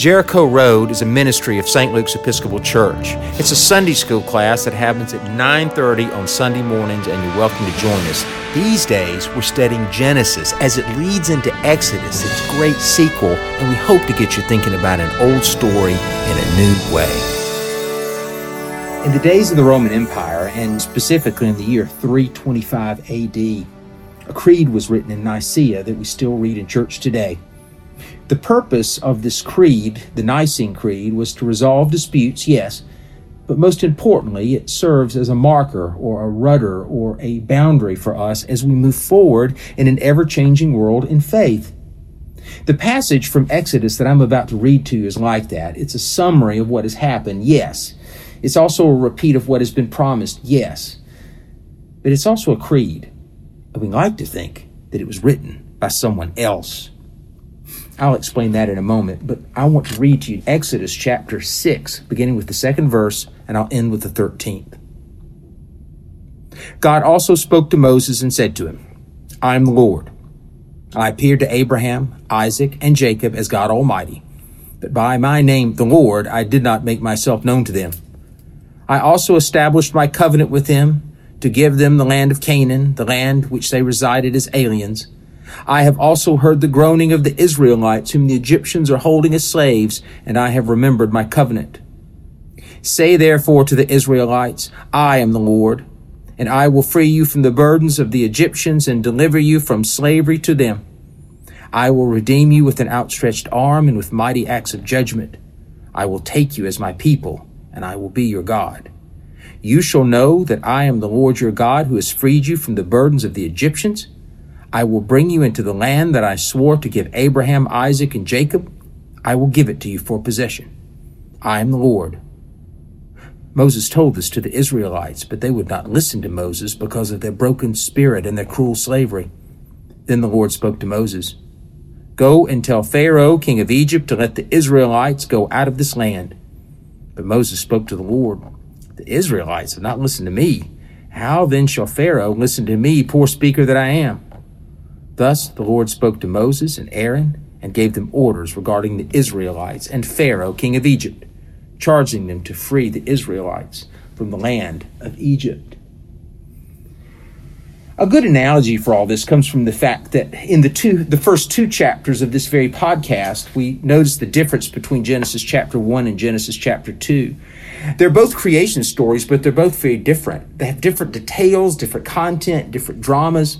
Jericho Road is a ministry of St. Luke's Episcopal Church. It's a Sunday school class that happens at 9:30 on Sunday mornings and you're welcome to join us. These days we're studying Genesis as it leads into Exodus, its great sequel, and we hope to get you thinking about an old story in a new way. In the days of the Roman Empire, and specifically in the year 325 AD, a creed was written in Nicaea that we still read in church today. The purpose of this creed, the Nicene Creed, was to resolve disputes, yes, but most importantly, it serves as a marker or a rudder or a boundary for us as we move forward in an ever changing world in faith. The passage from Exodus that I'm about to read to you is like that. It's a summary of what has happened, yes. It's also a repeat of what has been promised, yes. But it's also a creed. And we like to think that it was written by someone else. I'll explain that in a moment, but I want to read to you Exodus chapter 6, beginning with the second verse, and I'll end with the 13th. God also spoke to Moses and said to him, I am the Lord. I appeared to Abraham, Isaac, and Jacob as God Almighty, but by my name, the Lord, I did not make myself known to them. I also established my covenant with them to give them the land of Canaan, the land which they resided as aliens I have also heard the groaning of the Israelites, whom the Egyptians are holding as slaves, and I have remembered my covenant. Say therefore to the Israelites, I am the Lord, and I will free you from the burdens of the Egyptians and deliver you from slavery to them. I will redeem you with an outstretched arm and with mighty acts of judgment. I will take you as my people, and I will be your God. You shall know that I am the Lord your God who has freed you from the burdens of the Egyptians I will bring you into the land that I swore to give Abraham, Isaac, and Jacob. I will give it to you for possession. I am the Lord. Moses told this to the Israelites, but they would not listen to Moses because of their broken spirit and their cruel slavery. Then the Lord spoke to Moses Go and tell Pharaoh, king of Egypt, to let the Israelites go out of this land. But Moses spoke to the Lord The Israelites have not listened to me. How then shall Pharaoh listen to me, poor speaker that I am? Thus the Lord spoke to Moses and Aaron and gave them orders regarding the Israelites and Pharaoh, king of Egypt, charging them to free the Israelites from the land of Egypt. A good analogy for all this comes from the fact that in the two the first two chapters of this very podcast, we notice the difference between Genesis chapter 1 and Genesis chapter 2. They're both creation stories, but they're both very different. They have different details, different content, different dramas.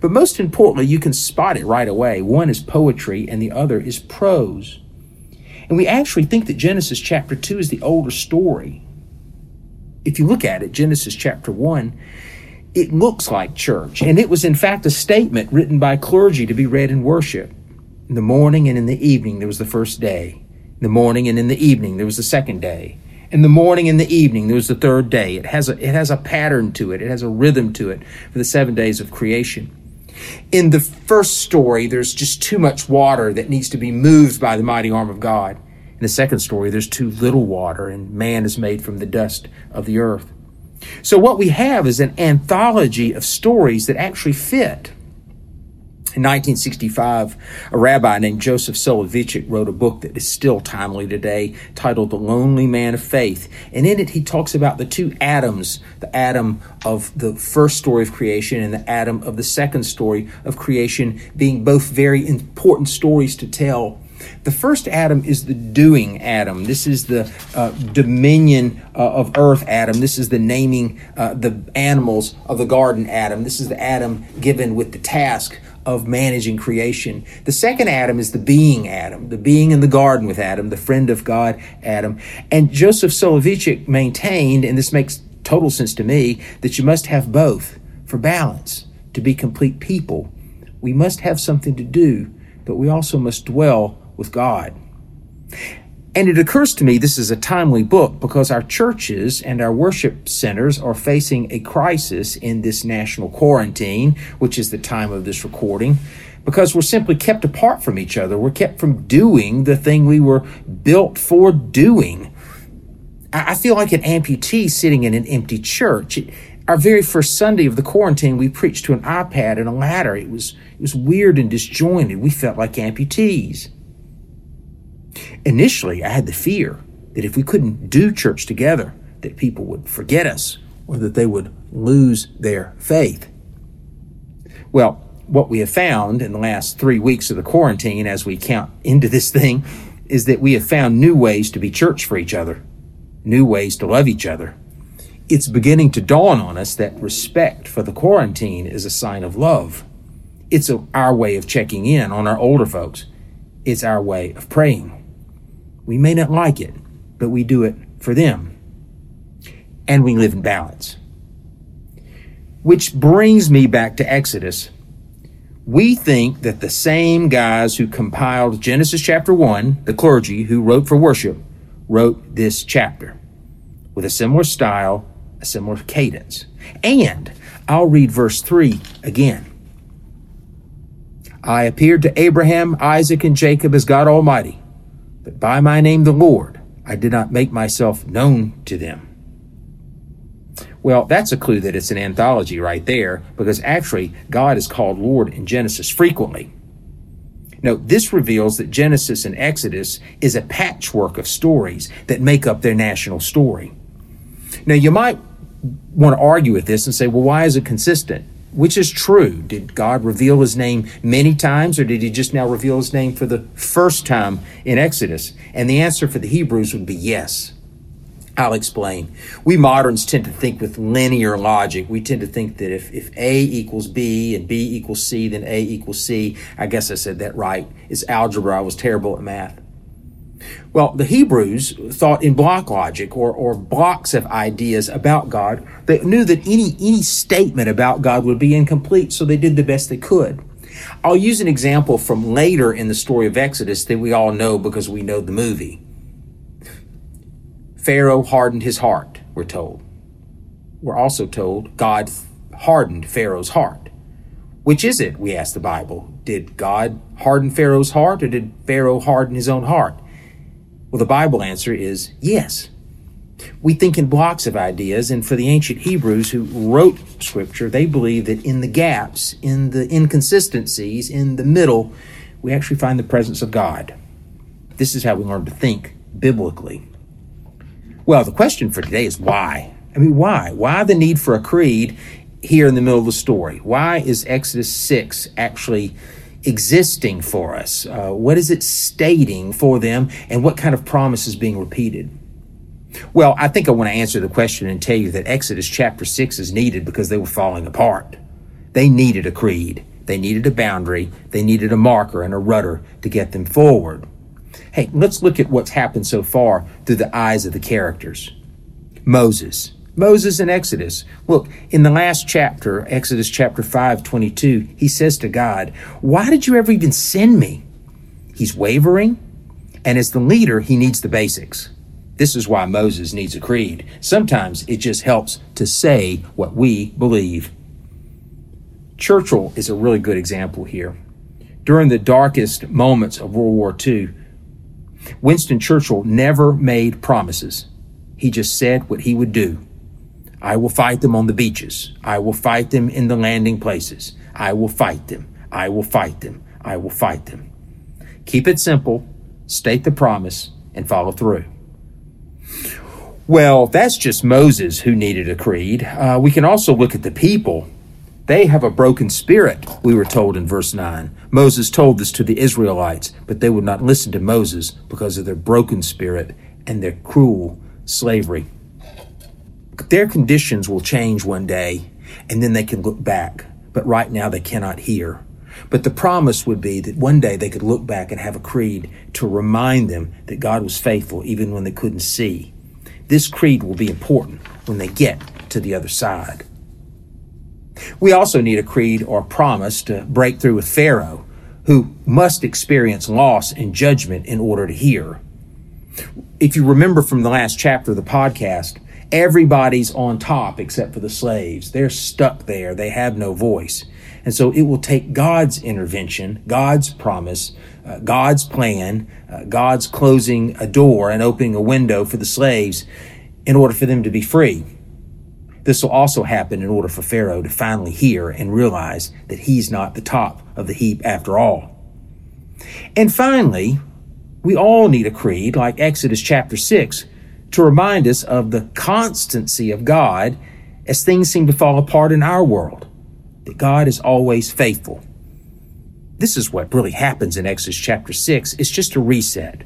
But most importantly, you can spot it right away. One is poetry and the other is prose. And we actually think that Genesis chapter 2 is the older story. If you look at it, Genesis chapter 1, it looks like church. And it was, in fact, a statement written by clergy to be read in worship. In the morning and in the evening, there was the first day. In the morning and in the evening, there was the second day. In the morning and the evening, there was the third day. It has a, it has a pattern to it, it has a rhythm to it for the seven days of creation. In the first story, there's just too much water that needs to be moved by the mighty arm of God. In the second story, there's too little water, and man is made from the dust of the earth. So, what we have is an anthology of stories that actually fit in 1965, a rabbi named Joseph Soloveitchik wrote a book that is still timely today titled The Lonely Man of Faith. And in it, he talks about the two Adams the Adam of the first story of creation and the Adam of the second story of creation being both very important stories to tell. The first Adam is the doing Adam. This is the uh, dominion uh, of earth Adam. This is the naming uh, the animals of the garden Adam. This is the Adam given with the task of managing creation. The second Adam is the being Adam, the being in the garden with Adam, the friend of God Adam. And Joseph Soloveitchik maintained, and this makes total sense to me, that you must have both for balance to be complete people. We must have something to do, but we also must dwell with God. And it occurs to me this is a timely book because our churches and our worship centers are facing a crisis in this national quarantine, which is the time of this recording, because we're simply kept apart from each other. We're kept from doing the thing we were built for doing. I feel like an amputee sitting in an empty church. Our very first Sunday of the quarantine, we preached to an iPad and a ladder. It was, it was weird and disjointed. We felt like amputees. Initially, I had the fear that if we couldn't do church together, that people would forget us or that they would lose their faith. Well, what we have found in the last three weeks of the quarantine, as we count into this thing, is that we have found new ways to be church for each other, new ways to love each other. It's beginning to dawn on us that respect for the quarantine is a sign of love. It's a, our way of checking in on our older folks. It's our way of praying. We may not like it, but we do it for them. And we live in balance. Which brings me back to Exodus. We think that the same guys who compiled Genesis chapter 1, the clergy who wrote for worship, wrote this chapter with a similar style, a similar cadence. And I'll read verse 3 again. I appeared to Abraham, Isaac, and Jacob as God Almighty, but by my name, the Lord, I did not make myself known to them. Well, that's a clue that it's an anthology right there, because actually, God is called Lord in Genesis frequently. Note, this reveals that Genesis and Exodus is a patchwork of stories that make up their national story. Now, you might want to argue with this and say, well, why is it consistent? Which is true? Did God reveal his name many times, or did he just now reveal his name for the first time in Exodus? And the answer for the Hebrews would be yes. I'll explain. We moderns tend to think with linear logic. We tend to think that if, if A equals B and B equals C, then A equals C. I guess I said that right. It's algebra. I was terrible at math. Well, the Hebrews thought in block logic or, or blocks of ideas about God. They knew that any, any statement about God would be incomplete, so they did the best they could. I'll use an example from later in the story of Exodus that we all know because we know the movie. Pharaoh hardened his heart, we're told. We're also told God hardened Pharaoh's heart. Which is it, we ask the Bible? Did God harden Pharaoh's heart or did Pharaoh harden his own heart? Well, the Bible answer is yes. We think in blocks of ideas, and for the ancient Hebrews who wrote Scripture, they believe that in the gaps, in the inconsistencies, in the middle, we actually find the presence of God. This is how we learn to think biblically. Well, the question for today is why? I mean, why? Why the need for a creed here in the middle of the story? Why is Exodus 6 actually existing for us? Uh, what is it stating for them, and what kind of promise is being repeated? Well, I think I want to answer the question and tell you that Exodus chapter 6 is needed because they were falling apart. They needed a creed, they needed a boundary, they needed a marker and a rudder to get them forward. Hey, let's look at what's happened so far through the eyes of the characters. Moses. Moses in Exodus. Look, in the last chapter, Exodus chapter 5, 22, he says to God, Why did you ever even send me? He's wavering, and as the leader, he needs the basics. This is why Moses needs a creed. Sometimes it just helps to say what we believe. Churchill is a really good example here. During the darkest moments of World War II, Winston Churchill never made promises. He just said what he would do. I will fight them on the beaches. I will fight them in the landing places. I will fight them. I will fight them. I will fight them. Keep it simple, state the promise, and follow through. Well, that's just Moses who needed a creed. Uh, we can also look at the people they have a broken spirit, we were told in verse 9. Moses told this to the Israelites, but they would not listen to Moses because of their broken spirit and their cruel slavery. Their conditions will change one day, and then they can look back, but right now they cannot hear. But the promise would be that one day they could look back and have a creed to remind them that God was faithful even when they couldn't see. This creed will be important when they get to the other side. We also need a creed or promise to break through with Pharaoh, who must experience loss and judgment in order to hear. If you remember from the last chapter of the podcast, everybody's on top except for the slaves. They're stuck there, they have no voice. And so it will take God's intervention, God's promise, uh, God's plan, uh, God's closing a door and opening a window for the slaves in order for them to be free. This will also happen in order for Pharaoh to finally hear and realize that he's not the top of the heap after all. And finally, We all need a creed like Exodus chapter 6 to remind us of the constancy of God as things seem to fall apart in our world, that God is always faithful. This is what really happens in Exodus chapter 6. It's just a reset.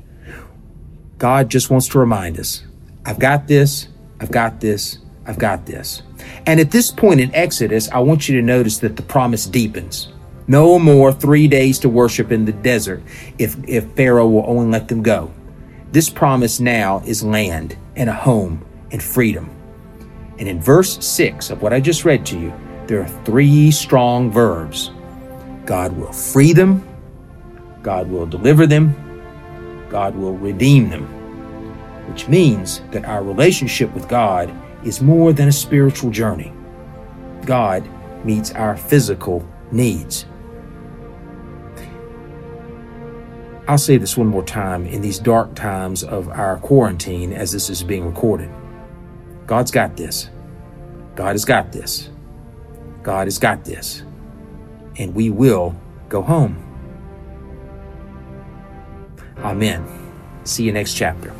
God just wants to remind us I've got this, I've got this, I've got this. And at this point in Exodus, I want you to notice that the promise deepens. No more three days to worship in the desert if, if Pharaoh will only let them go. This promise now is land and a home and freedom. And in verse 6 of what I just read to you, there are three strong verbs God will free them, God will deliver them, God will redeem them, which means that our relationship with God is more than a spiritual journey. God meets our physical needs. I'll say this one more time in these dark times of our quarantine as this is being recorded. God's got this. God has got this. God has got this. And we will go home. Amen. See you next chapter.